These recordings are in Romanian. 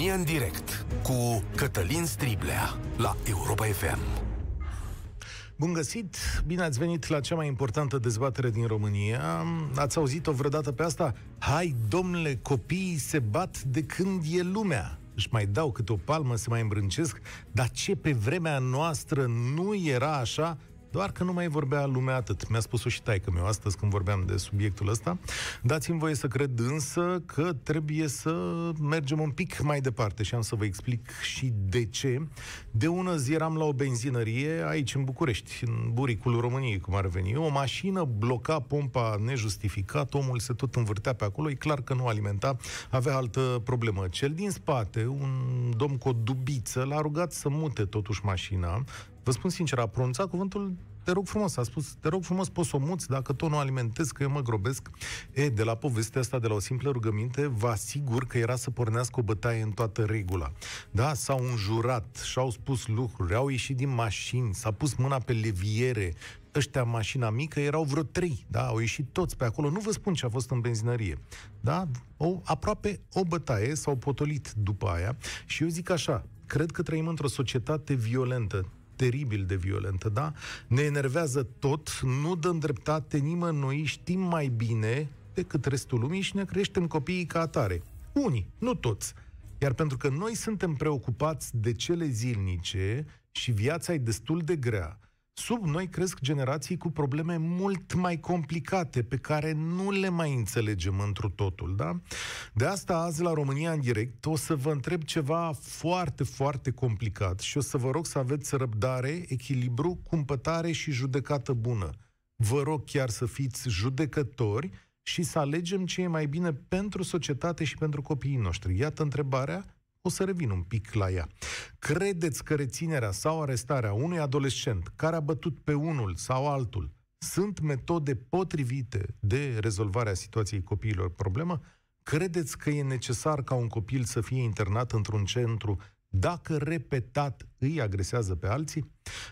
România în direct cu Cătălin Striblea la Europa FM. Bun găsit! Bine ați venit la cea mai importantă dezbatere din România. Ați auzit-o vreodată pe asta? Hai, domnule, copiii se bat de când e lumea. Își mai dau câte o palmă, se mai îmbrâncesc, dar ce pe vremea noastră nu era așa? Doar că nu mai vorbea lumea atât. Mi-a spus-o și taică meu astăzi când vorbeam de subiectul ăsta. Dați-mi voie să cred însă că trebuie să mergem un pic mai departe și am să vă explic și de ce. De ună zi eram la o benzinărie aici în București, în buricul României, cum ar veni. O mașină bloca pompa nejustificat, omul se tot învârtea pe acolo, e clar că nu alimenta, avea altă problemă. Cel din spate, un domn cu o dubiță, l-a rugat să mute totuși mașina, Vă spun sincer, a pronunțat cuvântul te rog frumos, a spus, te rog frumos, poți să o muți dacă tot nu alimentezi, că eu mă grobesc. E, de la povestea asta, de la o simplă rugăminte, vă asigur că era să pornească o bătaie în toată regula. Da, s-au înjurat, și-au spus lucruri, au ieșit din mașini, s-a pus mâna pe leviere, ăștia mașina mică erau vreo trei, da, au ieșit toți pe acolo, nu vă spun ce a fost în benzinărie, da, o, aproape o bătaie s-au potolit după aia și eu zic așa, cred că trăim într-o societate violentă, teribil de violentă, da? Ne enervează tot, nu dăm dreptate nimănui, știm mai bine decât restul lumii și ne creștem copiii ca atare. Unii, nu toți. Iar pentru că noi suntem preocupați de cele zilnice și viața e destul de grea, Sub noi cresc generații cu probleme mult mai complicate, pe care nu le mai înțelegem întru totul, da? De asta azi la România în direct o să vă întreb ceva foarte, foarte complicat și o să vă rog să aveți răbdare, echilibru, cumpătare și judecată bună. Vă rog chiar să fiți judecători și să alegem ce e mai bine pentru societate și pentru copiii noștri. Iată întrebarea o să revin un pic la ea. Credeți că reținerea sau arestarea unui adolescent care a bătut pe unul sau altul sunt metode potrivite de rezolvarea situației copiilor problemă? Credeți că e necesar ca un copil să fie internat într-un centru dacă repetat îi agresează pe alții?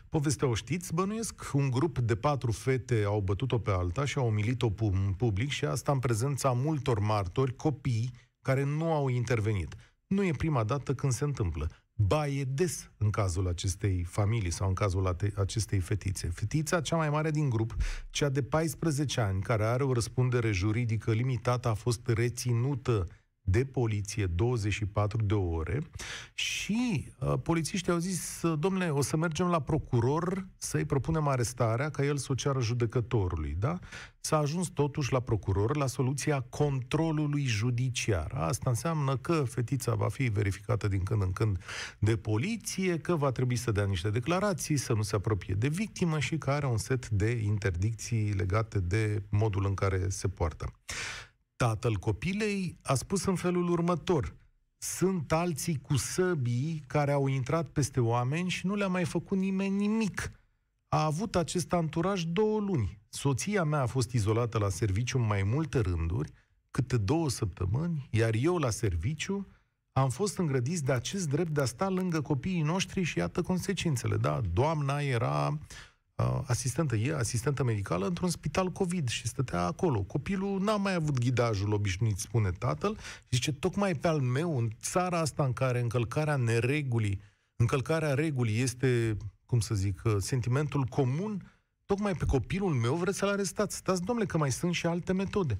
Povestea o știți, bănuiesc, un grup de patru fete au bătut-o pe alta și au umilit-o public și asta în prezența multor martori, copii, care nu au intervenit. Nu e prima dată când se întâmplă. Ba, e des în cazul acestei familii sau în cazul acestei fetițe. Fetița cea mai mare din grup, cea de 14 ani, care are o răspundere juridică limitată, a fost reținută de poliție 24 de ore și uh, polițiștii au zis, domnule, o să mergem la procuror să-i propunem arestarea ca el să o ceară judecătorului, da? S-a ajuns totuși la procuror la soluția controlului judiciar. Asta înseamnă că fetița va fi verificată din când în când de poliție, că va trebui să dea niște declarații, să nu se apropie de victimă și că are un set de interdicții legate de modul în care se poartă. Tatăl copilei a spus în felul următor. Sunt alții cu săbii care au intrat peste oameni și nu le-a mai făcut nimeni nimic. A avut acest anturaj două luni. Soția mea a fost izolată la serviciu în mai multe rânduri, câte două săptămâni, iar eu la serviciu am fost îngrădiți de acest drept de a sta lângă copiii noștri și iată consecințele. Da, doamna era uh, asistentă, e asistentă medicală într-un spital COVID și stătea acolo. Copilul n-a mai avut ghidajul obișnuit, spune tatăl, și zice, tocmai pe al meu, în țara asta în care încălcarea neregulii, încălcarea regulii este, cum să zic, uh, sentimentul comun, tocmai pe copilul meu vreți să-l arestați. Stați, domnule, că mai sunt și alte metode.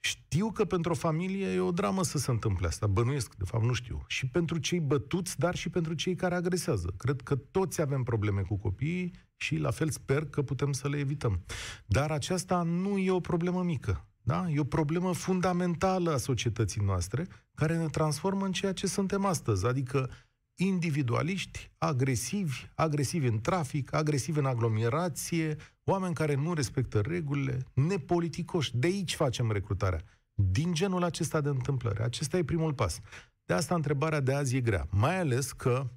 Știu că pentru o familie e o dramă să se întâmple asta, bănuiesc, de fapt nu știu. Și pentru cei bătuți, dar și pentru cei care agresează. Cred că toți avem probleme cu copiii și la fel sper că putem să le evităm. Dar aceasta nu e o problemă mică. Da? E o problemă fundamentală a societății noastre care ne transformă în ceea ce suntem astăzi, adică individualiști, agresivi, agresivi în trafic, agresivi în aglomerație, oameni care nu respectă regulile, nepoliticoși. De aici facem recrutarea. Din genul acesta de întâmplări. Acesta e primul pas. De asta întrebarea de azi e grea. Mai ales că,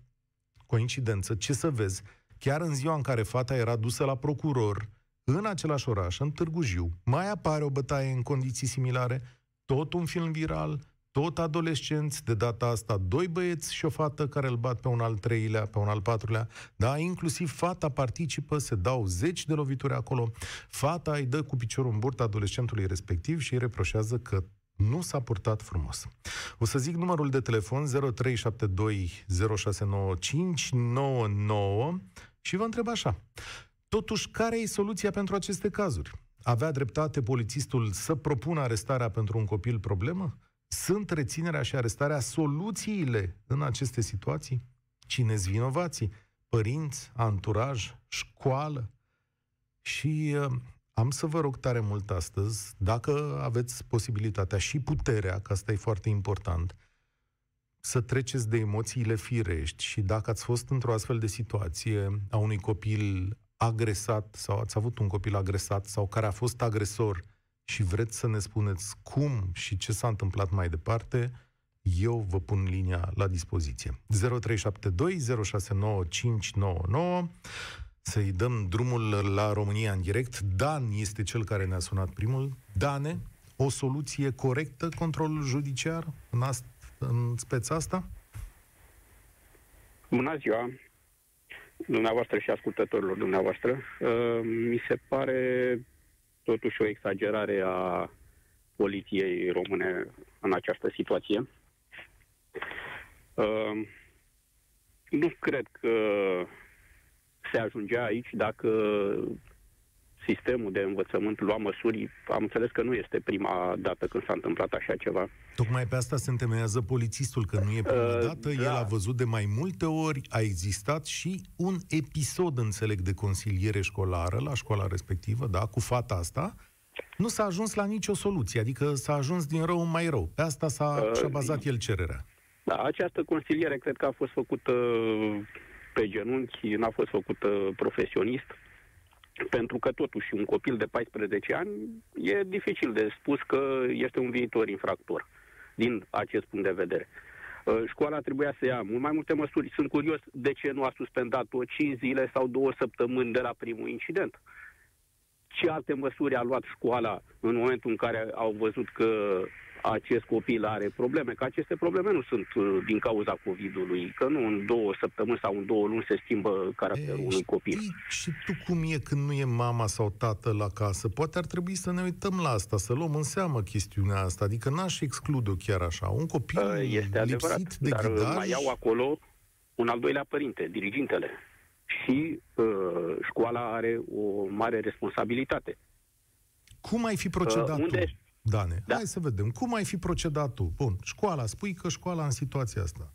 coincidență, ce să vezi, chiar în ziua în care fata era dusă la procuror, în același oraș, în Târgu Jiu, mai apare o bătaie în condiții similare, tot un film viral, tot adolescenți, de data asta doi băieți și o fată care îl bat pe un al treilea, pe un al patrulea, da, inclusiv fata participă, se dau zeci de lovituri acolo, fata îi dă cu piciorul în burtă adolescentului respectiv și îi reproșează că nu s-a purtat frumos. O să zic numărul de telefon 0372 069599 și vă întreb așa. Totuși, care e soluția pentru aceste cazuri? Avea dreptate polițistul să propună arestarea pentru un copil problemă? Sunt reținerea și arestarea soluțiile în aceste situații? Cine-s vinovații? Părinți, anturaj, școală? Și uh, am să vă rog tare mult astăzi, dacă aveți posibilitatea și puterea, că asta e foarte important, să treceți de emoțiile firești și dacă ați fost într-o astfel de situație a unui copil agresat sau ați avut un copil agresat sau care a fost agresor și vreți să ne spuneți cum și ce s-a întâmplat mai departe, eu vă pun linia la dispoziție. 0372 069599 să-i dăm drumul la România în direct. Dan este cel care ne-a sunat primul. Dane, o soluție corectă controlul judiciar în, ast- în speța asta? Bună ziua! Dumneavoastră și ascultătorilor dumneavoastră. Uh, mi se pare totuși o exagerare a poliției române în această situație. Uh, nu cred că se ajungea aici dacă sistemul de învățământ lua măsuri. Am înțeles că nu este prima dată când s-a întâmplat așa ceva. Tocmai pe asta se întemeiază polițistul, că nu e prima uh, dată, da. el a văzut de mai multe ori, a existat și un episod, înțeleg, de consiliere școlară la școala respectivă, da, cu fata asta, nu s-a ajuns la nicio soluție, adică s-a ajuns din rău în mai rău. Pe asta s-a, uh, și-a bazat el cererea. Da, această consiliere cred că a fost făcută pe genunchi, n-a fost făcută profesionist, pentru că totuși un copil de 14 ani e dificil de spus că este un viitor infractor din acest punct de vedere. Uh, școala trebuia să ia mult mai multe măsuri. Sunt curios de ce nu a suspendat-o 5 zile sau 2 săptămâni de la primul incident. Ce alte măsuri a luat școala în momentul în care au văzut că acest copil are probleme, că aceste probleme nu sunt uh, din cauza COVID-ului, că nu în două săptămâni sau în două luni se schimbă caracterul unui copil. Și tu cum e când nu e mama sau tată la casă? Poate ar trebui să ne uităm la asta, să luăm în seamă chestiunea asta, adică n-aș exclude-o chiar așa. Un copil uh, este adevărat, lipsit de dar uh, ghidaj... mai iau acolo un al doilea părinte, dirigintele. Și uh, școala are o mare responsabilitate. Cum ai fi procedat uh, unde, tu? Dane, da. hai să vedem. Cum ai fi procedat tu? Bun, școala, spui că școala în situația asta.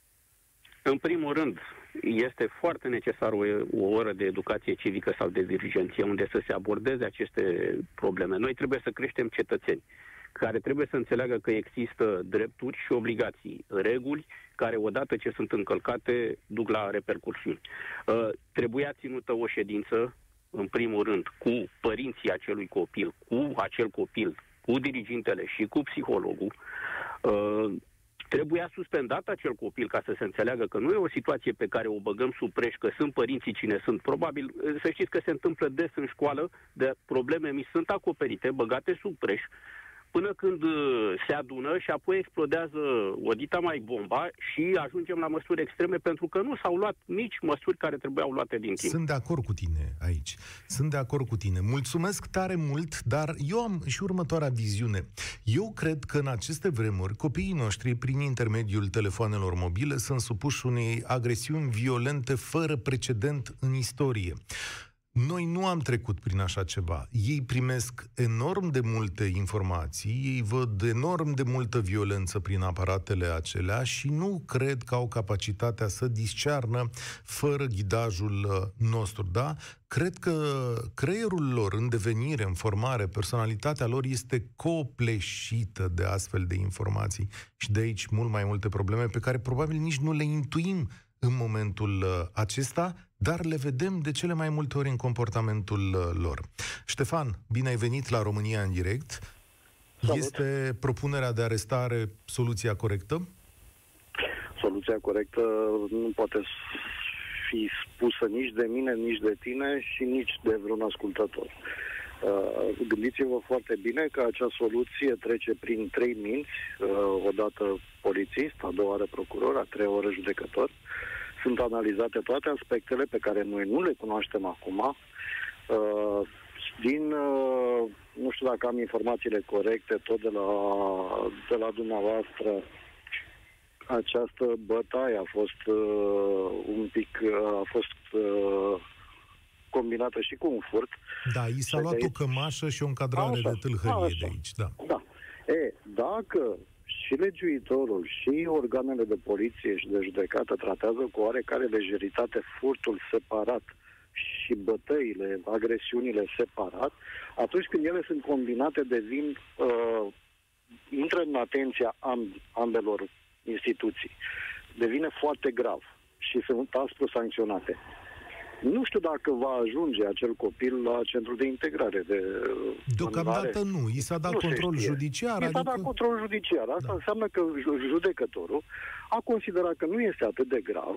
În primul rând, este foarte necesar o, o oră de educație civică sau de dirigenție unde să se abordeze aceste probleme. Noi trebuie să creștem cetățeni care trebuie să înțeleagă că există drepturi și obligații, reguli care odată ce sunt încălcate duc la repercursiuni. Uh, trebuia ținută o ședință, în primul rând, cu părinții acelui copil, cu acel copil cu dirigintele și cu psihologul, uh, trebuia suspendat acel copil ca să se înțeleagă că nu e o situație pe care o băgăm sub preș, că sunt părinții cine sunt. Probabil, uh, să știți că se întâmplă des în școală, de probleme mi sunt acoperite, băgate sub preș, până când uh, se adună și apoi explodează odita mai bomba și ajungem la măsuri extreme pentru că nu s-au luat nici măsuri care trebuiau luate din timp. Sunt de acord cu tine aici. Sunt de acord cu tine. Mulțumesc tare mult, dar eu am și următoarea viziune. Eu cred că în aceste vremuri copiii noștri, prin intermediul telefonelor mobile, sunt supuși unei agresiuni violente fără precedent în istorie. Noi nu am trecut prin așa ceva. Ei primesc enorm de multe informații, ei văd enorm de multă violență prin aparatele acelea și nu cred că au capacitatea să discearnă fără ghidajul uh, nostru, da? Cred că creierul lor în devenire, în formare, personalitatea lor este copleșită de astfel de informații și de aici mult mai multe probleme pe care probabil nici nu le intuim în momentul uh, acesta, dar le vedem de cele mai multe ori în comportamentul uh, lor. Ștefan, bine ai venit la România în direct. Salut. Este propunerea de arestare soluția corectă? Soluția corectă nu poate fi spusă nici de mine, nici de tine și nici de vreun ascultător. Uh, gândiți-vă foarte bine că acea soluție trece prin trei minți, uh, odată polițist, a doua oară procuror, a treia oră judecător. Sunt analizate toate aspectele pe care noi nu le cunoaștem acum. Uh, din, uh, nu știu dacă am informațiile corecte, tot de la, de la dumneavoastră, această bătaie a fost uh, un pic, uh, a fost uh, combinată și cu un furt. Da, i s-a luat aici... o cămașă și o încadrare Așa, de tâlhărie așa. de aici, da. Da. E, dacă și legiuitorul și organele de poliție și de judecată tratează cu oarecare lejeritate furtul separat și bătăile, agresiunile separat, atunci când ele sunt combinate devin, uh, intră în atenția amb- ambelor instituții. Devine foarte grav și sunt aspru sancționate. Nu știu dacă va ajunge acel copil la centrul de integrare de uh, Deocamdată mânare. nu. I s-a dat Nu se control știe. judiciar, I s-a adică... dat control judiciar. Asta Da. înseamnă că ju- judecătorul a considerat că nu este atât de grav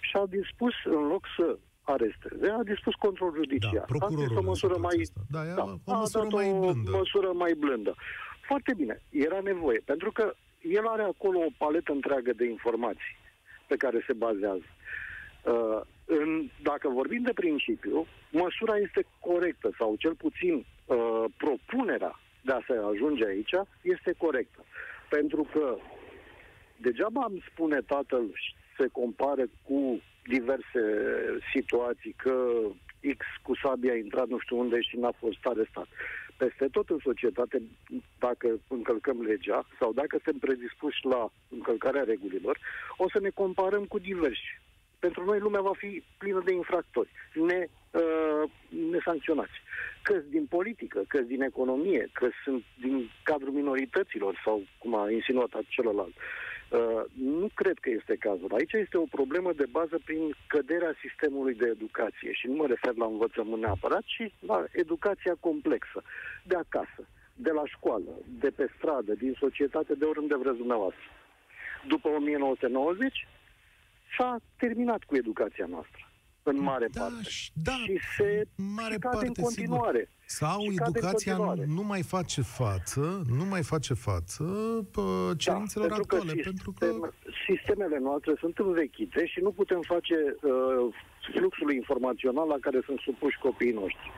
și a dispus, în loc să aresteze, a dispus control judiciar. Da, procurorul Asta este o măsură a mai... asta. Da, e o a măsură dat mai o blândă. măsură mai blândă. Foarte bine, era nevoie, pentru că el are acolo o paletă întreagă de informații pe care se bazează. Uh, în, dacă vorbim de principiu, măsura este corectă sau cel puțin uh, propunerea de a se ajunge aici este corectă. Pentru că degeaba îmi spune tatăl și se compare cu diverse situații că X cu sabia a intrat nu știu unde și n-a fost arestat. Peste tot în societate, dacă încălcăm legea sau dacă suntem predispuși la încălcarea regulilor, o să ne comparăm cu diversi. Pentru noi lumea va fi plină de infractori, ne, uh, nesancționați. Că din politică, că din economie, că sunt din cadrul minorităților sau cum a insinuat celălalt. Uh, nu cred că este cazul. Aici este o problemă de bază prin căderea sistemului de educație și nu mă refer la învățământ neapărat, ci la educația complexă, de acasă, de la școală, de pe stradă, din societate, de oriunde vreți dumneavoastră. După 1990 s-a terminat cu educația noastră, în mare da, parte. și- da, și se în mare și cade parte, în sigur. continuare. Sau Și cade în educația nu, continuare. nu mai face față, nu mai face față pă, cerințelor da, pentru actuale, că pentru că sistem, sistemele noastre sunt învechite și nu putem face uh, fluxul informațional la care sunt supuși copiii noștri.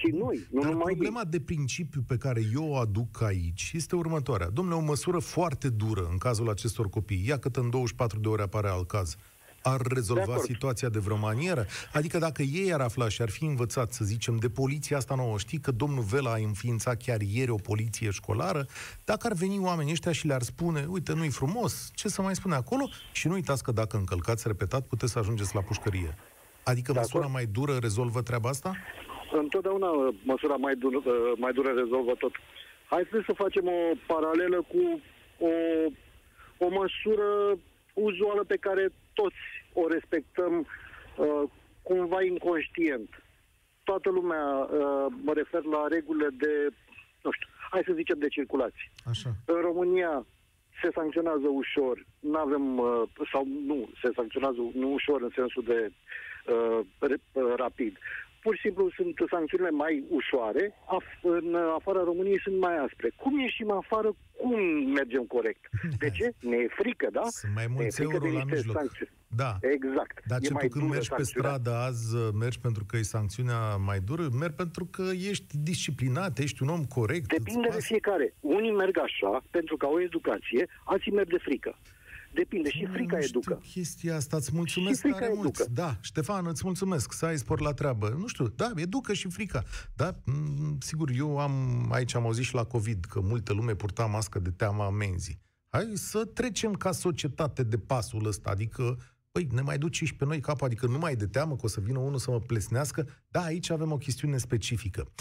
Și noi, nu Dar numai problema de principiu pe care eu o aduc aici este următoarea. Domnule, o măsură foarte dură în cazul acestor copii. Ia cât în 24 de ore apare alt caz. Ar De rezolva acord. situația de vreo manieră? Adică dacă ei ar afla și ar fi învățat, să zicem, de poliția asta nouă, știi că domnul Vela a înființat chiar ieri o poliție școlară, dacă ar veni oamenii ăștia și le-ar spune, uite, nu-i frumos, ce să mai spune acolo? Și nu uitați că dacă încălcați repetat, puteți să ajungeți la pușcărie. Adică De măsura acord. mai dură rezolvă treaba asta? întotdeauna uh, măsura mai, dur, uh, mai dură rezolvă tot. Hai să facem o paralelă cu o, o măsură uzuală pe care toți o respectăm uh, cumva inconștient. Toată lumea, uh, mă refer la regulile de, nu știu, hai să zicem de circulație. Așa. În România se sancționează ușor, nu avem, uh, sau nu, se sancționează nu ușor în sensul de uh, re- uh, rapid. Pur și simplu sunt sancțiunile mai ușoare, af- în afara României sunt mai aspre. Cum ieșim afară, cum mergem corect? De ce? Ne e frică, da? Sunt mai Ne e mulți frică euro de la niște mijloc. sancțiuni. Da. Exact. Dar E ce mai tu când dură mergi pe sancțiunea. stradă azi, uh, mergi pentru că e sancțiunea mai dură, mergi pentru că ești disciplinat, ești un om corect. îți Depinde de pasă. fiecare. Unii merg așa pentru că au educație, alții merg de frică. Depinde. Și frica nu știu educă. chestia asta, îți mulțumesc Și frica tare mult. educă. Da, Ștefan, îți mulțumesc să ai spor la treabă. Nu știu, da, educă și frica. Da, m, sigur, eu am, aici am auzit și la COVID că multă lume purta mască de teama amenzii. Hai să trecem ca societate de pasul ăsta, adică Păi, ne mai duce și pe noi capul, adică nu mai de teamă că o să vină unul să mă plesnească. Da, aici avem o chestiune specifică.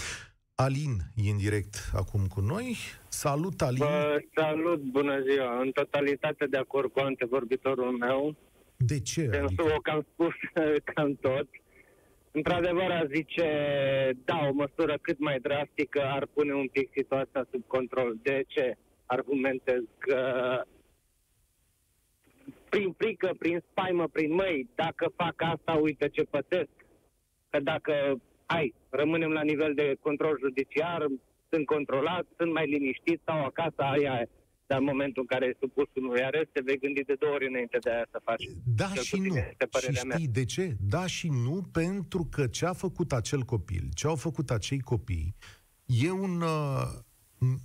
Alin e în direct acum cu noi. Salut, Alin! Vă salut, bună ziua. În totalitate de acord cu antevorbitorul meu. De ce? Adică, Sensul că am spus cam tot. Într-adevăr, a zice, da, o măsură cât mai drastică ar pune un pic situația sub control. De ce? Argumentez că prin frică, prin spaimă, prin măi, dacă fac asta, uite ce pătesc. Că dacă, hai, rămânem la nivel de control judiciar, sunt controlat, sunt mai liniștit, stau acasă, aia dar în momentul în care e supus unui arest, te vei gândi de două ori înainte de aia să faci. Da Cel și nu. Și știi mea. de ce? Da și nu, pentru că ce a făcut acel copil, ce au făcut acei copii, e un uh,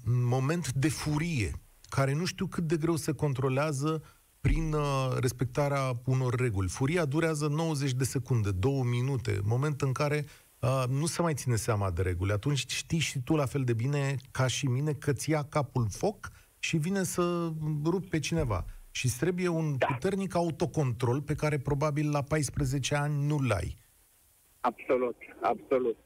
moment de furie, care nu știu cât de greu se controlează prin uh, respectarea unor reguli. Furia durează 90 de secunde, 2 minute, moment în care uh, nu se mai ține seama de reguli. Atunci știi și tu la fel de bine ca și mine că ți ia capul foc și vine să rup pe cineva. Și trebuie un da. puternic autocontrol pe care probabil la 14 ani nu-l ai. Absolut, absolut.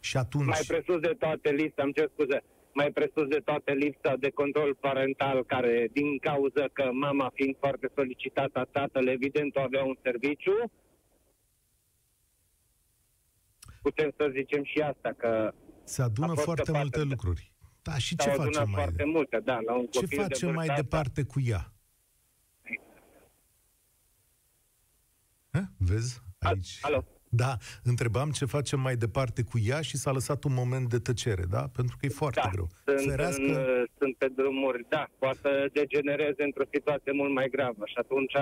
Și atunci... Mai presus de toate lista, îmi cer scuze, mai presus de toate lipsa de control parental care, din cauza că mama fiind foarte solicitată, tatăl evident o avea un serviciu, putem să zicem și asta, că se adună foarte multe de... lucruri. Da, și ce facem mai foarte multe, da, la un Ce facem de mai departe cu ea? Ha? Vezi? Aici. Alo. Da, întrebam ce facem mai departe cu ea și s-a lăsat un moment de tăcere, da? Pentru că e foarte da, greu. Sunt, Ferească... în, sunt pe drumuri, da, poate să degenereze într-o situație mult mai gravă și atunci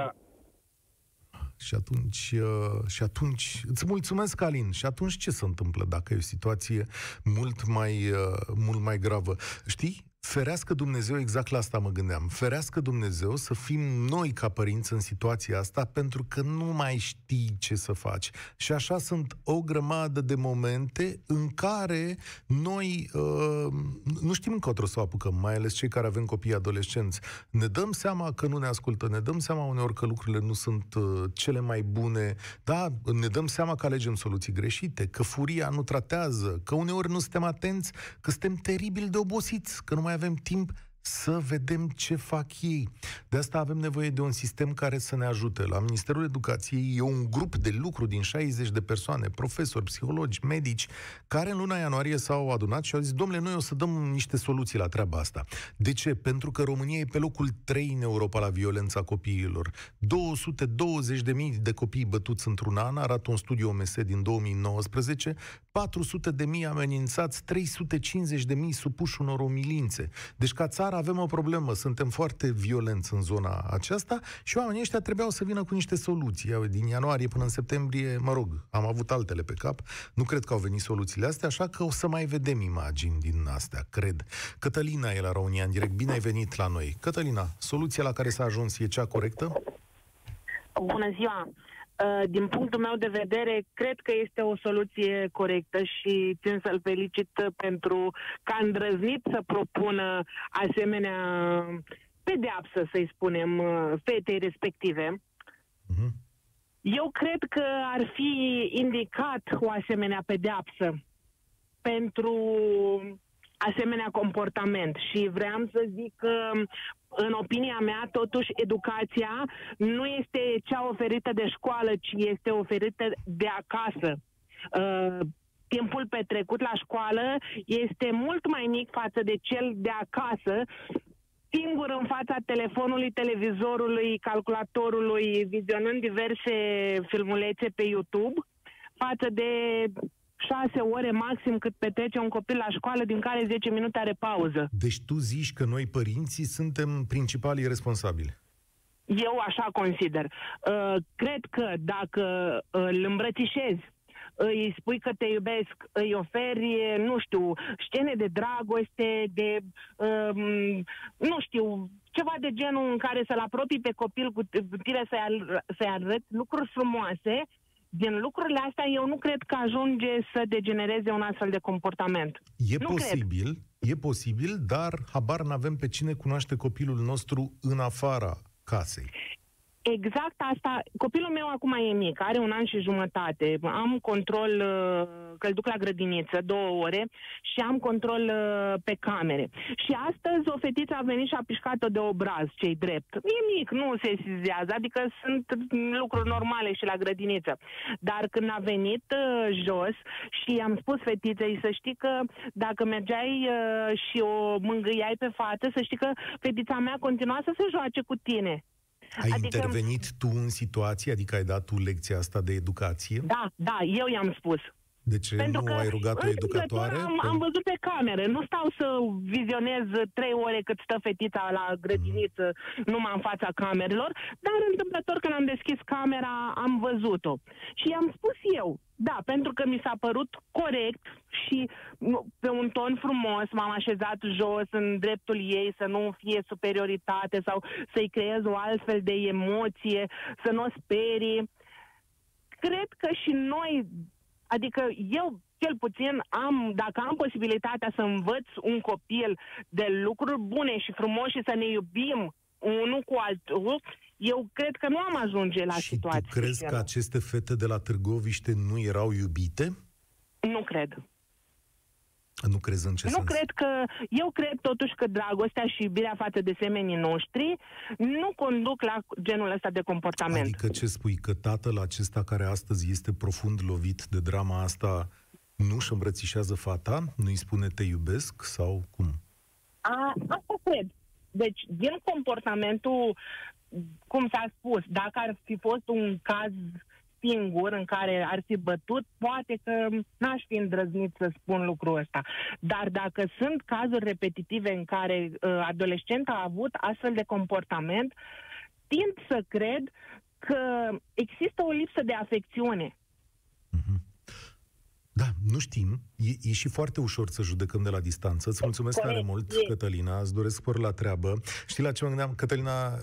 și atunci, uh, și atunci îți mulțumesc, Alin. Și atunci ce se întâmplă dacă e o situație mult mai, uh, mult mai gravă? Știi? Ferească Dumnezeu, exact la asta mă gândeam, ferească Dumnezeu să fim noi ca părinți în situația asta pentru că nu mai știi ce să faci. Și așa sunt o grămadă de momente în care noi uh, nu știm încotro să o apucăm, mai ales cei care avem copii adolescenți. Ne dăm seama că nu ne ascultă, ne dăm seama uneori că lucrurile nu sunt uh, cele mai bune, da, ne dăm seama că alegem soluții greșite, că furia nu tratează, că uneori nu suntem atenți, că suntem teribil de obosiți, că nu mai avem timp să vedem ce fac ei. De asta avem nevoie de un sistem care să ne ajute. La Ministerul Educației e un grup de lucru din 60 de persoane, profesori, psihologi, medici, care în luna ianuarie s-au adunat și au zis, domnule, noi o să dăm niște soluții la treaba asta. De ce? Pentru că România e pe locul 3 în Europa la violența copiilor. 220.000 de copii bătuți într-un an, arată un studiu OMS din 2019, 400.000 amenințați, 350.000 supuși unor umilințe. Deci ca țară țară avem o problemă, suntem foarte violenți în zona aceasta și oamenii ăștia trebuiau să vină cu niște soluții. Din ianuarie până în septembrie, mă rog, am avut altele pe cap, nu cred că au venit soluțiile astea, așa că o să mai vedem imagini din astea, cred. Cătălina e la România în direct, bine ai venit la noi. Cătălina, soluția la care s-a ajuns e cea corectă? Bună ziua! Uh, din punctul meu de vedere, cred că este o soluție corectă și țin să-l felicit pentru că a îndrăznit să propună asemenea pedeapsă, să-i spunem, uh, fetei respective. Uh-huh. Eu cred că ar fi indicat o asemenea pedeapsă pentru asemenea comportament și vreau să zic că în opinia mea, totuși, educația nu este cea oferită de școală, ci este oferită de acasă. Uh, timpul petrecut la școală este mult mai mic față de cel de acasă, singur în fața telefonului, televizorului, calculatorului, vizionând diverse filmulețe pe YouTube, față de șase ore maxim cât petrece un copil la școală, din care 10 minute are pauză. Deci tu zici că noi, părinții, suntem principalii responsabili. Eu așa consider. Uh, cred că dacă uh, îl îmbrățișezi, îi spui că te iubesc, îi oferi, nu știu, scene de dragoste, de, uh, nu știu, ceva de genul în care să-l apropii pe copil cu tine să-i, să arăți lucruri frumoase, din lucrurile astea, eu nu cred că ajunge să degenereze un astfel de comportament. E nu posibil, cred. e posibil, dar habar n-avem pe cine cunoaște copilul nostru în afara casei. Exact asta. Copilul meu acum e mic, are un an și jumătate. Am control uh, că îl duc la grădiniță două ore și am control uh, pe camere. Și astăzi o fetiță a venit și a pișcat-o de obraz, cei drept. E mic, nu se sizează, adică sunt lucruri normale și la grădiniță. Dar când a venit uh, jos și am spus fetiței să știi că dacă mergeai și o mângâiai pe față, să știi că fetița mea continua să se joace cu tine. Ai adică... intervenit tu în situație, adică ai dat tu lecția asta de educație? Da, da, eu i-am spus. De ce Pentru nu că ai rugat o educatoare? Am, am văzut pe camere. Nu stau să vizionez trei ore cât stă fetița la grădiniță numai în fața camerelor, dar întâmplător când am deschis camera am văzut-o. Și i-am spus eu, da, pentru că mi s-a părut corect și nu, pe un ton frumos m-am așezat jos în dreptul ei să nu fie superioritate sau să-i creez o altfel de emoție, să nu o sperii. Cred că și noi, adică eu cel puțin am, dacă am posibilitatea să învăț un copil de lucruri bune și frumoase și să ne iubim unul cu altul, eu cred că nu am ajunge la și situația. tu crezi că aceste fete de la Târgoviște nu erau iubite? Nu cred. Nu crezi în ce nu sens? cred că, eu cred totuși că dragostea și iubirea față de semenii noștri nu conduc la genul ăsta de comportament. Adică ce spui, că tatăl acesta care astăzi este profund lovit de drama asta nu își îmbrățișează fata? Nu-i spune te iubesc? Sau cum? A, asta cred. Deci, din comportamentul, cum s-a spus, dacă ar fi fost un caz singur în care ar fi bătut, poate că n-aș fi îndrăznit să spun lucrul ăsta. Dar dacă sunt cazuri repetitive în care uh, adolescenta a avut astfel de comportament, tind să cred că există o lipsă de afecțiune. Mm-hmm. Da, nu știm. E, e și foarte ușor să judecăm de la distanță. Îți mulțumesc Corect, tare mult, e. Cătălina. Îți doresc spor la treabă. Știi la ce mă gândeam? Cătălina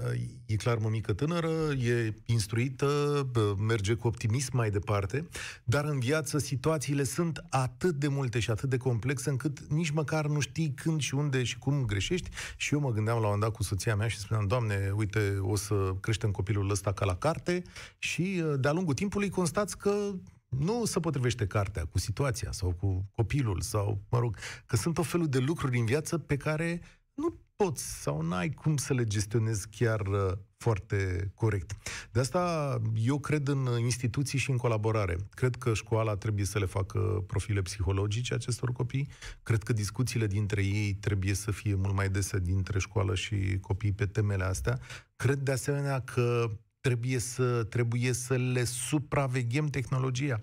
e clar mămică tânără, e instruită, bă, merge cu optimism mai departe, dar în viață situațiile sunt atât de multe și atât de complexe încât nici măcar nu știi când și unde și cum greșești. Și eu mă gândeam la un dat cu soția mea și spuneam, Doamne, uite, o să creștem copilul ăsta ca la carte și de-a lungul timpului constați că nu se potrivește cartea cu situația sau cu copilul sau, mă rog, că sunt o felul de lucruri în viață pe care nu poți sau n-ai cum să le gestionezi chiar uh, foarte corect. De asta eu cred în instituții și în colaborare. Cred că școala trebuie să le facă profile psihologice acestor copii. Cred că discuțiile dintre ei trebuie să fie mult mai dese dintre școală și copii pe temele astea. Cred de asemenea că trebuie să, trebuie să le supraveghem tehnologia.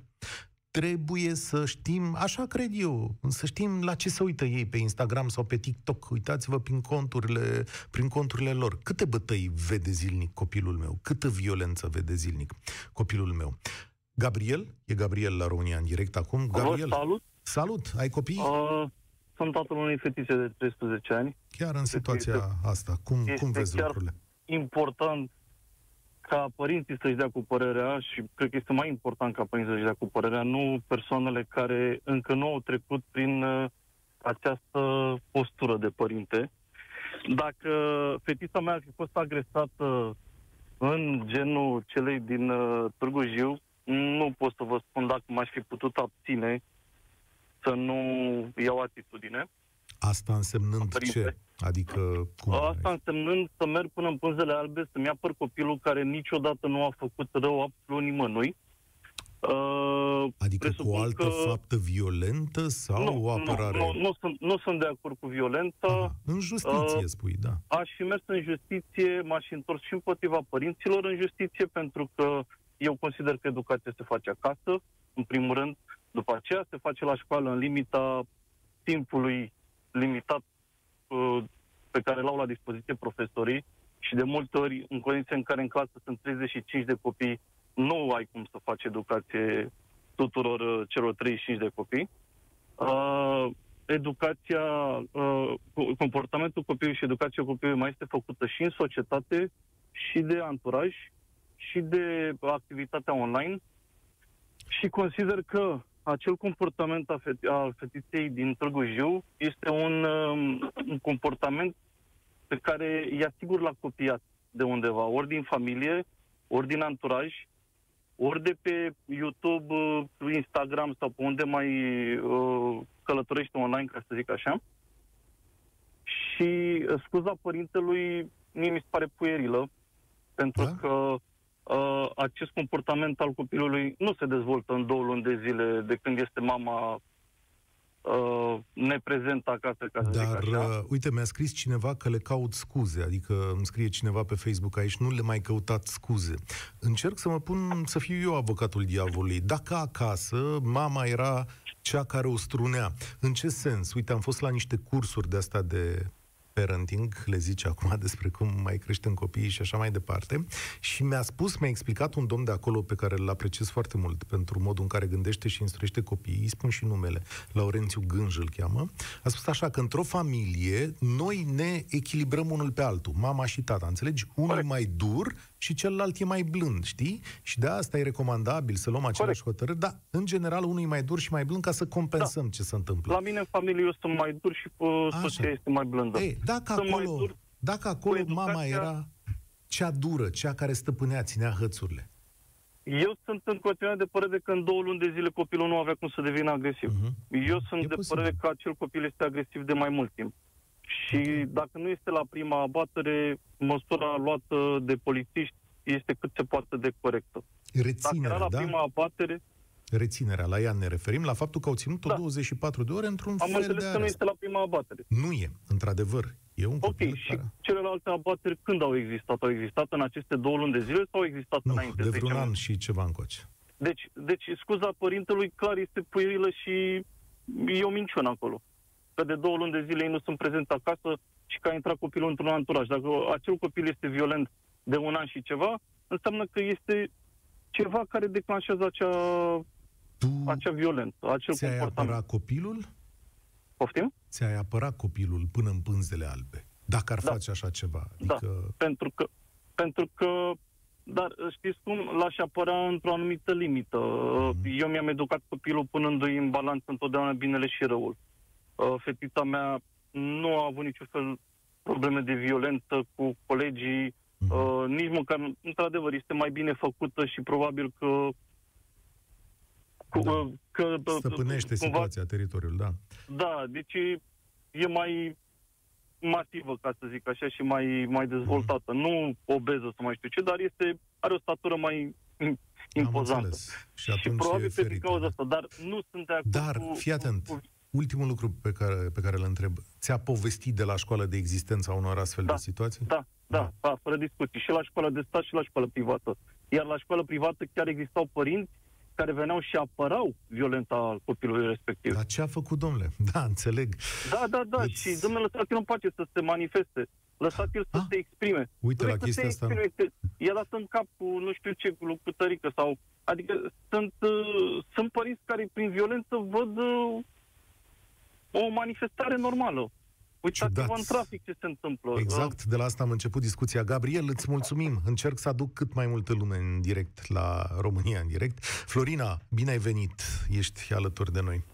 Trebuie să știm, așa cred eu, să știm la ce se uită ei pe Instagram sau pe TikTok. Uitați-vă prin conturile, prin conturile lor. Câte bătăi vede zilnic copilul meu? Câtă violență vede zilnic copilul meu? Gabriel? E Gabriel la România în direct acum. Gabriel, Vă salut! salut! Ai copii? Uh, sunt tatăl unei fetițe de 13 ani. Chiar în situația asta, cum, Este cum vezi chiar lucrurile? important ca părinții să-și dea cu părerea și cred că este mai important ca părinții să-și dea cu părerea, nu persoanele care încă nu au trecut prin uh, această postură de părinte. Dacă fetița mea ar fi fost agresată în genul celei din uh, Târgu Jiu, nu pot să vă spun dacă m-aș fi putut abține să nu iau atitudine. Asta însemnând Părinte. ce? Adică cum? Asta însemnând să merg până în pânzele albe, să-mi apăr copilul care niciodată nu a făcut rău absolut nimănui. Uh, Adică cu o presupun altă că- faptă violentă sau nu, o apărare? Nu, nu, nu, sunt, nu sunt de acord cu violența. Aha, în justiție, uh, spui, da. Aș fi mers în justiție, m-aș fi întors și împotriva părinților în justiție, pentru că eu consider că educația se face acasă, în primul rând. După aceea se face la școală în limita timpului limitat uh, pe care l-au la dispoziție profesorii și de multe ori, în condiții în care în clasă sunt 35 de copii, nu ai cum să faci educație tuturor uh, celor 35 de copii. Uh, educația, uh, co- comportamentul copilului și educația copilului mai este făcută și în societate, și de anturaj, și de activitatea online. Și consider că acel comportament a, feti- a fetiței din Târgu Jiu este un, um, un comportament pe care i asigur l-a copiat de undeva, ori din familie, ori din anturaj, ori de pe YouTube, uh, Instagram sau pe unde mai uh, călătorește online, ca să zic așa. Și uh, scuza părintelui mie mi se pare puerilă, pentru Da? că uh, acest comportament al copilului nu se dezvoltă în două luni de zile de când este mama uh, neprezent acasă, ca să Dar, zic așa. uh, uite, mi-a scris cineva că le caut scuze, adică îmi scrie cineva pe Facebook aici, nu le mai căutați scuze. Încerc să mă pun, să fiu eu avocatul diavolului. Dacă acasă mama era cea care o strunea, în ce sens? Uite, am fost la niște cursuri de asta de parenting, le zice acum despre cum mai creștem copiii și așa mai departe, și mi-a spus, mi-a explicat un domn de acolo pe care îl apreciez foarte mult pentru modul în care gândește și instruiește copiii, îi spun și numele, Laurențiu Gânj îl cheamă, a spus așa că într-o familie noi ne echilibrăm unul pe altul, mama și tata, înțelegi? Unul Corect. mai dur și celălalt e mai blând, știi? Și de asta e recomandabil să luăm aceleași hotărâri, dar în general unul e mai dur și mai blând ca să compensăm Da. ce se întâmplă. La mine în familie eu sunt mai dur și uh, Așa. soția este mai blândă. Ei, dacă Sunt mai acolo, dur dacă acolo cu educația- mama era cea dură, cea care stăpânea, ținea hățurile. Eu sunt în continuare de părere că în două luni de zile copilul nu avea cum să devină agresiv. Mhm. Eu sunt E de posibil. părere că acel copil este agresiv de mai mult timp. Și dacă nu este la prima abatere, măsura luată de polițiști este cât se poate de corectă. Dacă era Reținerea, la da? prima abatere, Reținerea, la ea ne referim, la faptul că au ținut-o Da. 24 de ore într-un am fel înțeles de că nu arestă. este la prima abatere. Nu e, într-adevăr. E un Ok, copil și care... celelalte abateri când au existat? Au existat în aceste două luni de zile sau au existat Nu, înainte? de Deci vreun am- an și ceva încoace. Deci, deci scuza părintelui clar este puierilă și e o minciună acolo. Că de două luni de zile ei nu sunt prezenți acasă și că a intrat copilul într-un anturaj. Dacă acel copil este violent de un an și ceva, înseamnă că este ceva care declanșează acea, Tu acea violență, acel ți-ai comportament. apărat copilul? Poftim? Ți-ai apărat copilul până în pânzele albe. Dacă ar Da. face așa ceva. Da. Adică... Pentru că, pentru că dar știți cum, l-aș apăra într-o anumită limită. Mhm. Eu mi-am educat copilul punându-i în balanță întotdeauna binele și răul. Uh, Fetița mea nu a avut niciun fel probleme de violență cu colegii, Mhm. uh, nici măcar, într-adevăr, este mai bine făcută și probabil că cu, Da. uh, că uh, Stăpânește cumva situația, teritoriul, da. da, deci e, e mai masivă, ca să zic așa, și mai, mai dezvoltată. Mhm. Nu obeză să mai știu ce, dar este, are o statură mai Am impozantă. înțeles. Și Și, atunci probabil e pe din ferită. cauza asta, dar nu sunt de acord Dar, cu... fii atent, Cu, cu, ultimul lucru pe care, pe care îl întreb. Ți-a povestit de la școală de existența unor astfel Da. de situații? da, da, da, fără discuții. Și la școala de stat și la școală privată. Iar la școală privată chiar existau părinți care veneau și apărau violența copilului respectiv. Dar ce a făcut, domnule? Da, înțeleg. Da, da, da, Îți- și domnule, lăsați-l în pace să se manifeste. Lăsați-l să Ah, se exprime. uite Nu la e că chestia se asta. exprime, că E dat în cap cu nu știu ce, cu lucrătărică sau... Adică sunt, uh, sunt părinți care prin violență văd uh, o manifestare normală. Uitați-vă Ciudat. în trafic ce se întâmplă. Exact, de la asta am început discuția. Gabriel, îți mulțumim. Încerc să aduc cât mai multă lume în direct la România în direct. Florina, bine ai venit. Ești alături de noi.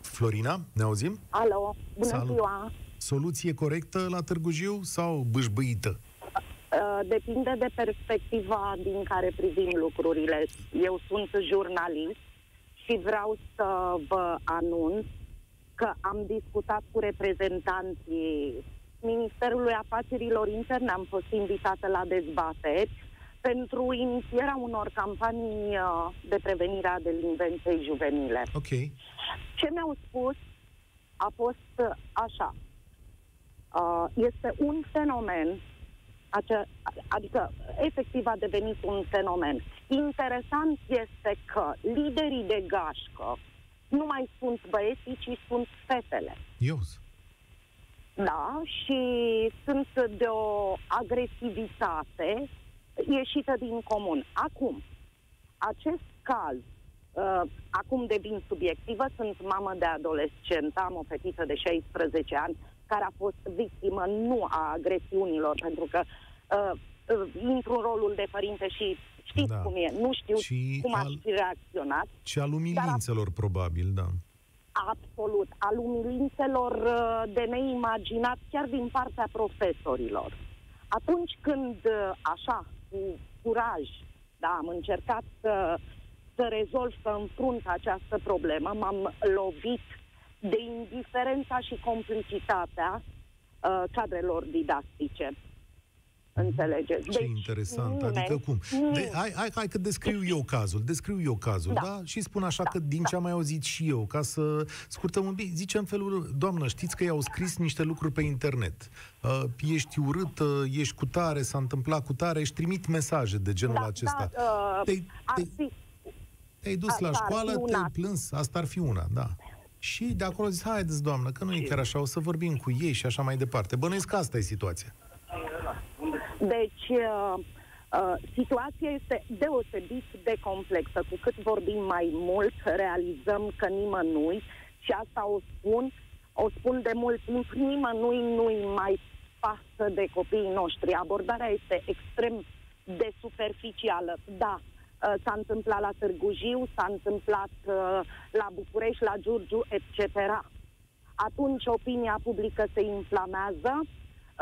Florina, ne auzim? Alo, bună Salut. ziua! Soluție corectă la Târgu Jiu sau bâșbâită? Uh, Depinde de perspectiva din care privim lucrurile. Eu sunt jurnalist și vreau să vă anunț că am discutat cu reprezentanții Ministerului Afacerilor Interne, am fost invitată la dezbateri pentru inițierea unor campanii uh, de prevenire a delinvenței juvenile. Ok. Ce mi-au spus a fost uh, așa. Uh, este un fenomen, ace- adică efectiv a devenit un fenomen. Interesant este că liderii de gașcă nu mai sunt băieții, ci sunt fetele. Eu. Da, și sunt de o agresivitate ieșită din comun. Acum, acest caz, uh, acum devin subiectivă, sunt mamă de adolescent, am o fetiță de 16 ani care a fost victimă nu a agresiunilor, pentru că uh, uh, intru în rolul de părinte și știți Da. cum e, nu știu Și cum aș al- fi reacționat. Și al umilințelor, probabil, da. Absolut, al umilințelor uh, de neimaginat chiar din partea profesorilor. Atunci când, uh, așa, cu curaj, da, am încercat să, să rezolv, să înfrunt această problemă, m-am lovit de indiferența și complicitatea uh, cadrelor didactice. Înțelegeți? Ce interesant. Adică cum? De, hai, hai, hai că descriu eu cazul. Descriu eu cazul, da? da? Și spun așa da, că din da. ce am mai auzit și eu, ca să scurtăm un pic, zice în felul, doamnă, știți că i-au scris niște lucruri pe internet. Uh, ești urâtă, ești cu tare, s-a întâmplat cu tare, își trimit mesaje de genul da, acesta. Da, uh, te, te, fi, te-ai dus la școală, te-ai plâns, asta ar fi una, da. Și de acolo zis, haideți, doamnă, că nu e chiar așa, o să vorbim cu ei și așa mai departe. Bănuiesc că asta e situația. Deci, uh, uh, situația este deosebit de complexă. Cu cât vorbim mai mult, realizăm că nimănui, și asta o spun, o spun de mult timp, nimănui nu-i mai pasă de copiii noștri. Abordarea este extrem de superficială. Da, uh, s-a întâmplat la Târgu Jiu, s-a întâmplat uh, la București, la Giurgiu, etc. Atunci opinia publică se inflamează,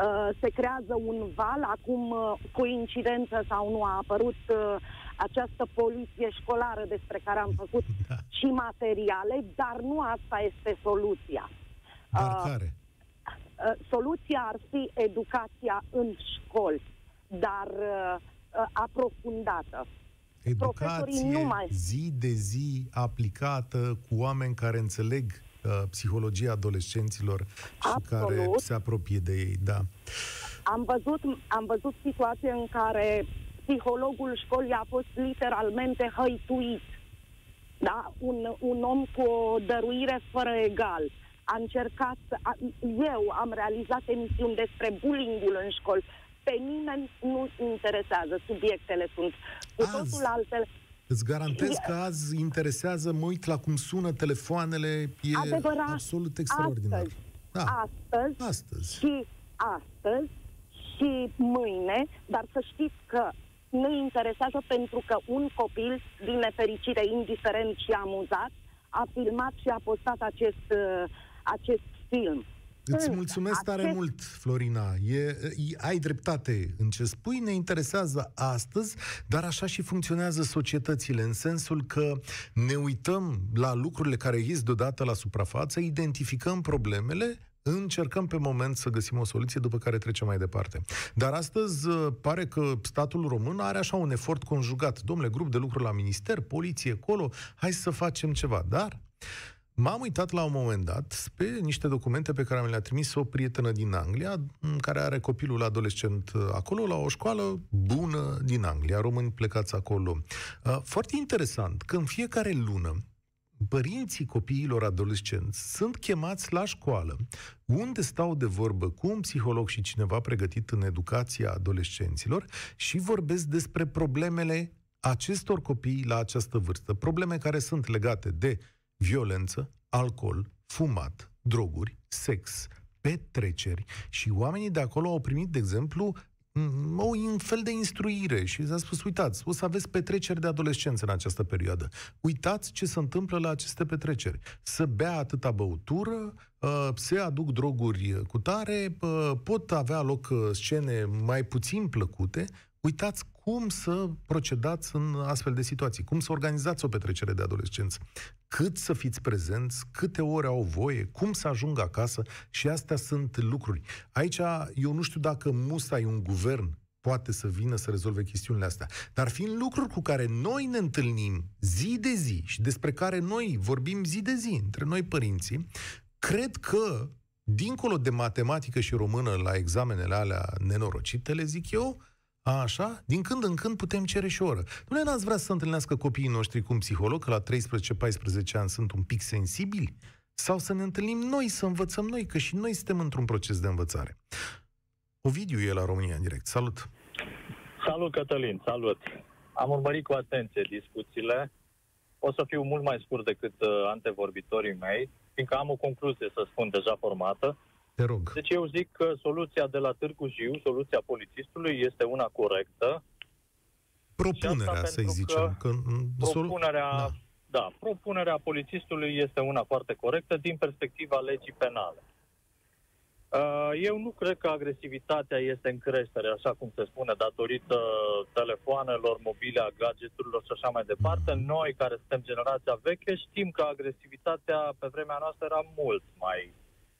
Uh, se creează un val. Acum, uh, coincidență sau nu, a apărut uh, această poliție școlară despre care am făcut da. și materiale, dar nu asta este soluția. Dar uh, care? Uh, soluția ar fi educația în școli, dar uh, uh, aprofundată. Educație numai... zi de zi aplicată cu oameni care înțeleg uh, psihologia adolescenților și Absolut. care se apropie de ei, da. Am văzut, am văzut situații în care psihologul școlii a fost literalmente hăituit. Da? Un, un om cu o dăruire fără egal. A încercat, a, eu am realizat emisiuni despre bullying-ul în școli. Pe nimeni nu interesează, subiectele sunt cu Azi. totul altele. Îți garantez că azi interesează, mă uit la cum sună telefoanele, e Adevărat, absolut extraordinar. Astăzi, da. astăzi, astăzi și astăzi și mâine, dar să știți că nu interesează pentru că un copil, din nefericire, indiferent și amuzat, a filmat și a postat acest, uh, acest film. Îți mulțumesc tare acest... mult, Florina. E, e, ai dreptate în ce spui, ne interesează astăzi, dar așa și funcționează societățile, în sensul că ne uităm la lucrurile care ies deodată la suprafață, identificăm problemele, încercăm pe moment să găsim o soluție, după care trecem mai departe. Dar astăzi uh, pare că statul român are așa un efort conjugat. Domnule, grup de lucru la minister, poliție, acolo, hai să facem ceva. Dar M-am uitat la un moment dat pe niște documente pe care mi le-a trimis o prietenă din Anglia, care are copilul adolescent uh, acolo, la o școală bună din Anglia, români plecați acolo. Uh, foarte interesant că în fiecare lună părinții copiilor adolescenți sunt chemați la școală, unde stau de vorbă cu un psiholog și cineva pregătit în educația adolescenților și vorbesc despre problemele acestor copii la această vârstă. Probleme care sunt legate de violență, alcool, fumat, droguri, sex, petreceri și oamenii de acolo au primit, de exemplu, o un fel de instruire și s-a spus, uitați, o să aveți petreceri de adolescență în această perioadă. Uitați ce se întâmplă la aceste petreceri. Să bea atâta băutură, uh, se aduc droguri cu tare, uh, pot avea loc uh, scene mai puțin plăcute, uitați cum să procedați în astfel de situații, cum să organizați o petrecere de adolescență, cât să fiți prezenți, câte ore au voie, cum să ajungă acasă și astea sunt lucruri. Aici eu nu știu dacă musai un guvern poate să vină să rezolve chestiunile astea. Dar fiind lucruri cu care noi ne întâlnim zi de zi și despre care noi vorbim zi de zi între noi părinții, cred că, dincolo de matematică și română la examenele alea nenorocite, le zic eu, a, așa? Din când în când putem cere și o oră. Nu n-ați vrea să întâlnească copiii noștri cu un psiholog, că la 13-14 ani sunt un pic sensibili? Sau să ne întâlnim noi, să învățăm noi, că și noi suntem într-un proces de învățare. Ovidiu e la România în direct. Salut! Salut, Cătălin! Salut! Am urmărit cu atenție discuțiile. O să fiu mult mai scurt decât uh, antevorbitorii mei, fiindcă am o concluzie, să spun, deja formată. Te rog. Deci eu zic că soluția de la Târgu Jiu, soluția polițistului, este una corectă. Propunerea, să zicem. Că, că propunerea, da. da, propunerea polițistului este una foarte corectă din perspectiva legii penale. Uh, eu nu cred că agresivitatea este în creștere, așa cum se spune, datorită telefoanelor mobile, a gadgeturilor și așa mai departe. Mhm. Noi, care suntem generația veche, știm că agresivitatea pe vremea noastră era mult mai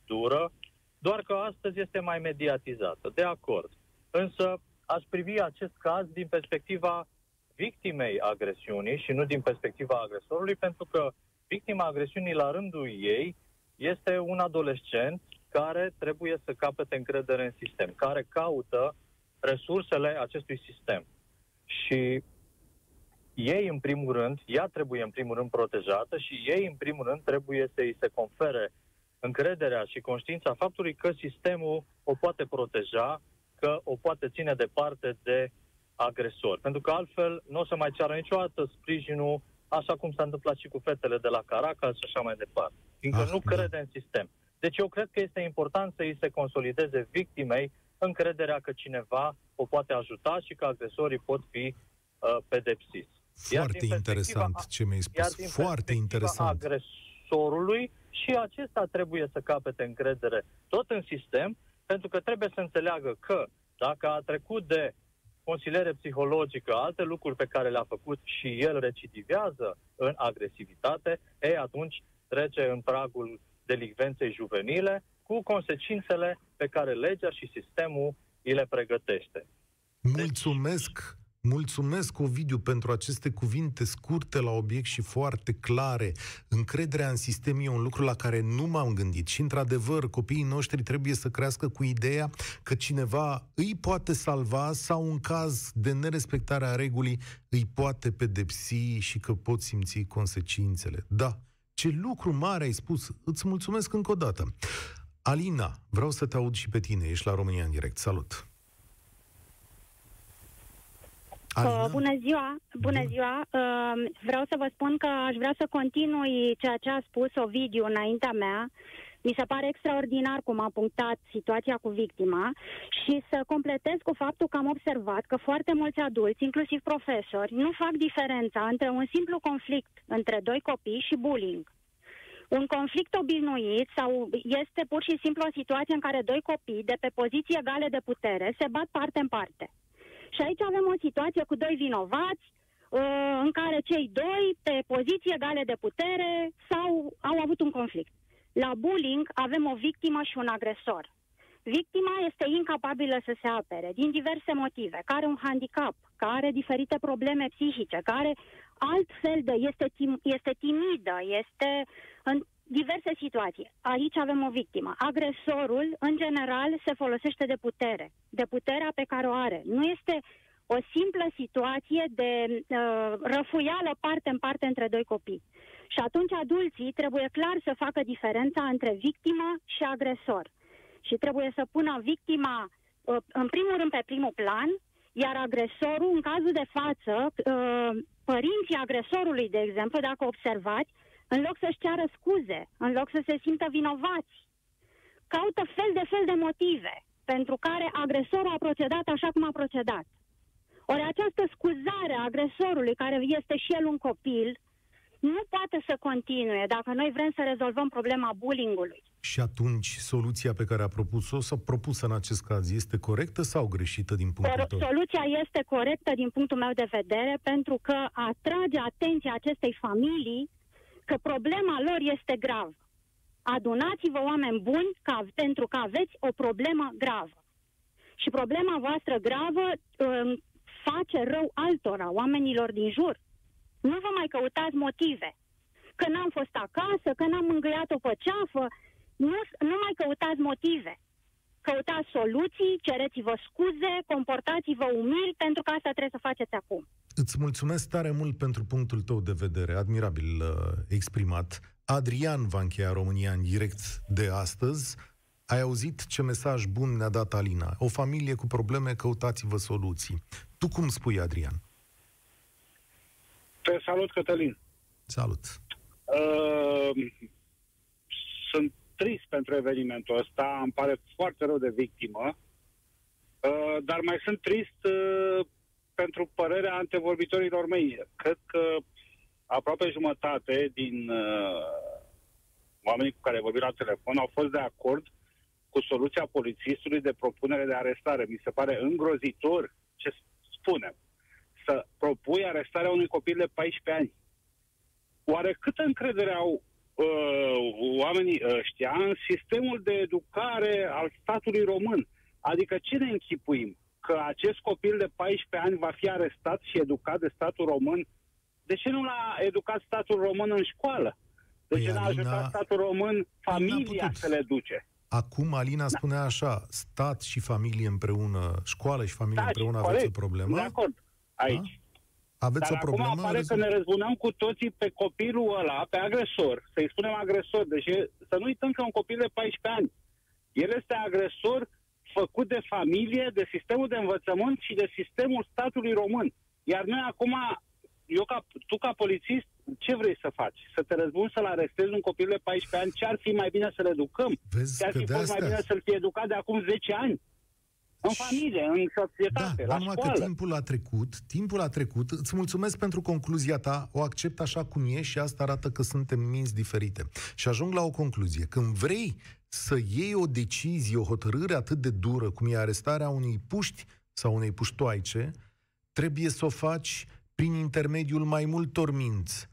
dură doar că astăzi este mai mediatizată, de acord. Însă aș privi acest caz din perspectiva victimei agresiunii și nu din perspectiva agresorului, pentru că victima agresiunii la rândul ei este un adolescent care trebuie să capete încredere în sistem, care caută resursele acestui sistem. Și ei, în primul rând, ea trebuie în primul rând protejată și ei, în primul rând, trebuie să îi se confere încrederea și conștiința faptului că sistemul o poate proteja, că o poate ține departe de agresor. Pentru că altfel nu o să mai ceară niciodată sprijinul, așa cum s-a întâmplat și cu fetele de la Caracas și așa mai departe. Fiindcă ah, nu da. crede în sistem. Deci eu cred că este important să îi se consolideze victimei încrederea că cineva o poate ajuta și că agresorii pot fi uh, pedepsiți. Foarte interesant ce mi-ai spus. Foarte interesant. agresorului și acesta trebuie să capete încredere tot în sistem, pentru că trebuie să înțeleagă că dacă a trecut de consiliere psihologică, alte lucruri pe care le-a făcut și el recidivează în agresivitate, e atunci trece în pragul delicvenței juvenile cu consecințele pe care legea și sistemul îi le pregătește. Mulțumesc! Mulțumesc, Ovidiu, pentru aceste cuvinte scurte la obiect și foarte clare. Încrederea în sistem e un lucru la care nu m-am gândit și, într-adevăr, copiii noștri trebuie să crească cu ideea că cineva îi poate salva sau, în caz de nerespectare a regulii, îi poate pedepsi și că pot simți consecințele. Da, ce lucru mare ai spus! Îți mulțumesc încă o dată. Alina, vreau să te aud și pe tine. Ești la România în direct. Salut! Uh, bună ziua! Bună ziua! Uh, vreau să vă spun că aș vrea să continui ceea ce a spus Ovidiu înaintea mea. Mi se pare extraordinar cum a punctat situația cu victima și să completez cu faptul că am observat că foarte mulți adulți, inclusiv profesori, nu fac diferența între un simplu conflict între doi copii și bullying. Un conflict obișnuit sau este pur și simplu o situație în care doi copii de pe poziții egale de putere se bat parte în parte. Și aici avem o situație cu doi vinovați, uh, în care cei doi, pe poziții egale de putere, sau au avut un conflict. La bullying avem o victimă și un agresor. Victima este incapabilă să se apere din diverse motive, care un handicap, care diferite probleme psihice, care altfel de este, tim, este timidă, este în diverse situații. Aici avem o victimă. Agresorul, în general, se folosește de putere, de puterea pe care o are. Nu este o simplă situație de uh, răfuială parte în parte între doi copii. Și atunci adulții trebuie clar să facă diferența între victimă și agresor. Și trebuie să pună victima, uh, în primul rând, pe primul plan, iar agresorul, în cazul de față, uh, părinții agresorului, de exemplu, dacă observați, în loc să-și ceară scuze, în loc să se simtă vinovați, caută fel de fel de motive pentru care agresorul a procedat așa cum a procedat. Ori această scuzare a agresorului, care este și el un copil, nu poate să continue dacă noi vrem să rezolvăm problema bullyingului. Și atunci, soluția pe care a propus-o sau propusă în acest caz este corectă sau greșită din punctul tău? Soluția este corectă din punctul meu de vedere pentru că atrage atenția acestei familii că problema lor este gravă. Adunați-vă oameni buni ca, pentru că aveți o problemă gravă. Și problema voastră gravă um, face rău altora, oamenilor din jur. Nu vă mai căutați motive. Că n-am fost acasă, că n-am mângâiat-o pe ceafă, nu, nu mai căutați motive. Căutați soluții, cereți-vă scuze, comportați-vă umil, pentru că asta trebuie să faceți acum. Îți mulțumesc tare mult pentru punctul tău de vedere, admirabil uh, exprimat. Adrian va încheia România în direct de astăzi. Ai auzit ce mesaj bun ne-a dat Alina. O familie cu probleme, căutați-vă soluții. Tu cum spui, Adrian? Te salut, Cătălin. Salut. Uh, sunt trist pentru evenimentul ăsta, îmi pare foarte rău de victimă, uh, dar mai sunt trist uh, pentru părerea antevorbitorilor mei. Cred că aproape jumătate din uh, oamenii cu care vorbim la telefon au fost de acord cu soluția polițistului de propunere de arestare. Mi se pare îngrozitor ce spunem. Să propui arestarea unui copil de 14 ani. Oare câtă încredere au uh, oamenii ăștia în sistemul de educare al statului român? Adică ce ne închipuim? Că acest copil de 14 ani va fi arestat și educat de statul român, de ce nu l-a educat statul român în școală? De păi ce n-a Alina, ajutat statul român familia să le duce? Acum Alina da. spunea așa, stat și familie împreună, școală și familie da, împreună corect, aveți o problemă? De acord, aici. Da? Aveți Dar o problemă? acum pare că ne răzbunăm cu toții pe copilul ăla, pe agresor, să-i spunem agresor. Deci să nu uităm că un copil de 14 ani, el este agresor făcut de familie, de sistemul de învățământ și de sistemul statului român. Iar noi acum, eu ca, tu ca polițist, ce vrei să faci? Să te răzbuni să-l arestezi un copil de 14 ani? Ce ar fi mai bine să-l educăm? Vezi Ce ar fi fost mai bine să-l fi educat de acum 10 ani? În familie, în societate, da, la numai școală. că timpul a trecut, timpul a trecut, îți mulțumesc pentru concluzia ta, o accept așa cum e și asta arată că suntem minți diferite. Și ajung la o concluzie. Când vrei să iei o decizie, o hotărâre atât de dură, cum e arestarea unui puști sau unei puștoaice, trebuie să o faci prin intermediul mai multor minți.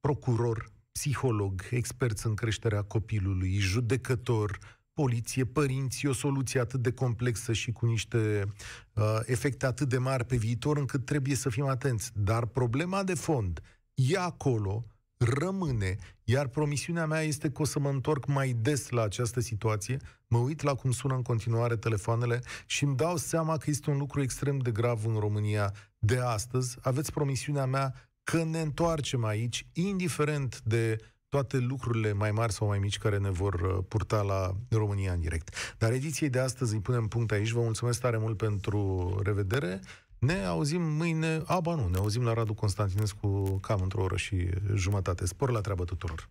Procuror, psiholog, experți în creșterea copilului, judecător, poliție, părinți, o soluție atât de complexă și cu niște uh, efecte atât de mari pe viitor, încât trebuie să fim atenți. Dar problema de fond e acolo, rămâne, iar promisiunea mea este că o să mă întorc mai des la această situație, mă uit la cum sună în continuare telefoanele și îmi dau seama că este un lucru extrem de grav în România de astăzi. Aveți promisiunea mea că ne întoarcem aici, indiferent de toate lucrurile mai mari sau mai mici care ne vor uh, purta la România în direct. Dar ediției de astăzi îi punem punct aici. Vă mulțumesc tare mult pentru revedere. Ne auzim mâine, aba nu, ne auzim la Radu Constantinescu cam într-o oră și jumătate. Spor la treabă tuturor!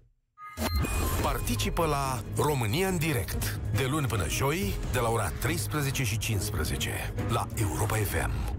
Participă la România în direct, de luni până joi, de la ora 13 și 15, la Europa FM.